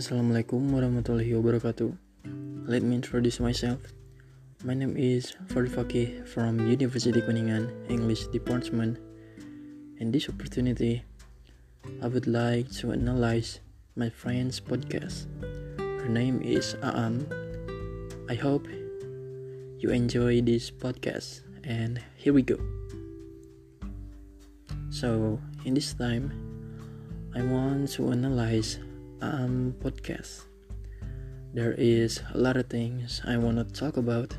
Assalamualaikum warahmatullahi wabarakatuh. Let me introduce myself. My name is Farid from University Kuningan English Department. In this opportunity, I would like to analyze my friend's podcast. Her name is Aam. I hope you enjoy this podcast and here we go. So, in this time, I want to analyze um podcast. There is a lot of things I want to talk about,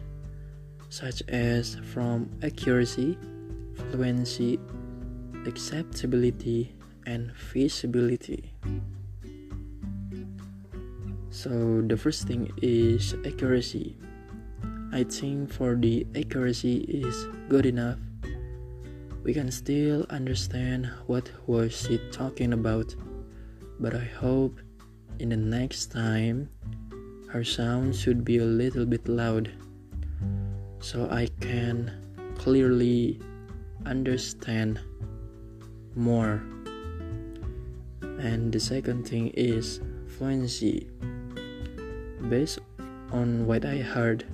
such as from accuracy, fluency, acceptability, and feasibility. So, the first thing is accuracy. I think for the accuracy is good enough. We can still understand what was she talking about, but I hope in the next time, her sound should be a little bit loud so I can clearly understand more. And the second thing is fluency. Based on what I heard,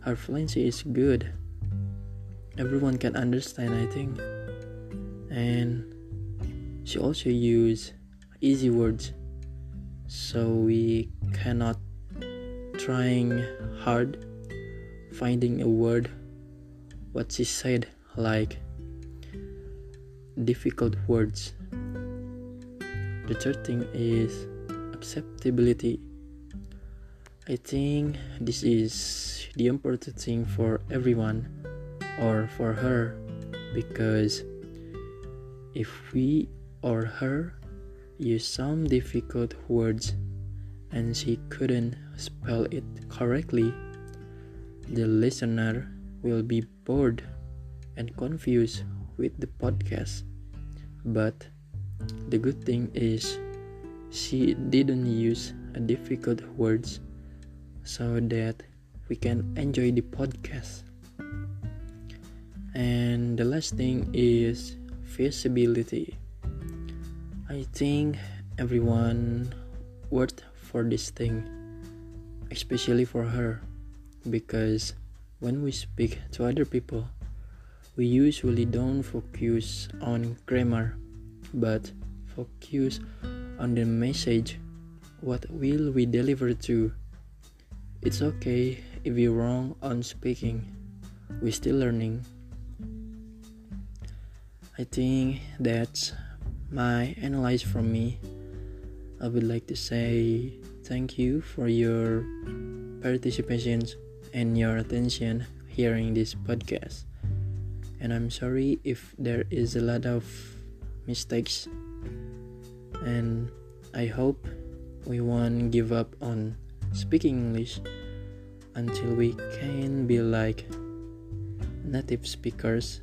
her fluency is good. Everyone can understand, I think. And she also use easy words so we cannot trying hard finding a word. What she said like difficult words. The third thing is acceptability. I think this is the important thing for everyone or for her because if we or her used some difficult words and she couldn't spell it correctly, the listener will be bored and confused with the podcast. But the good thing is she didn't use difficult words so that we can enjoy the podcast. And the last thing is feasibility. I think everyone worked for this thing, especially for her, because when we speak to other people, we usually don't focus on grammar, but focus on the message. What will we deliver to? It's okay if we're wrong on speaking. We're still learning. I think that's my analyze from me, I would like to say thank you for your participation and your attention hearing this podcast. And I'm sorry if there is a lot of mistakes. And I hope we won't give up on speaking English until we can be like native speakers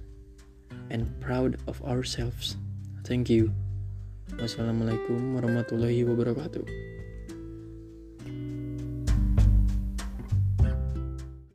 and proud of ourselves. Thank you. Wassalamualaikum warahmatullahi wabarakatuh.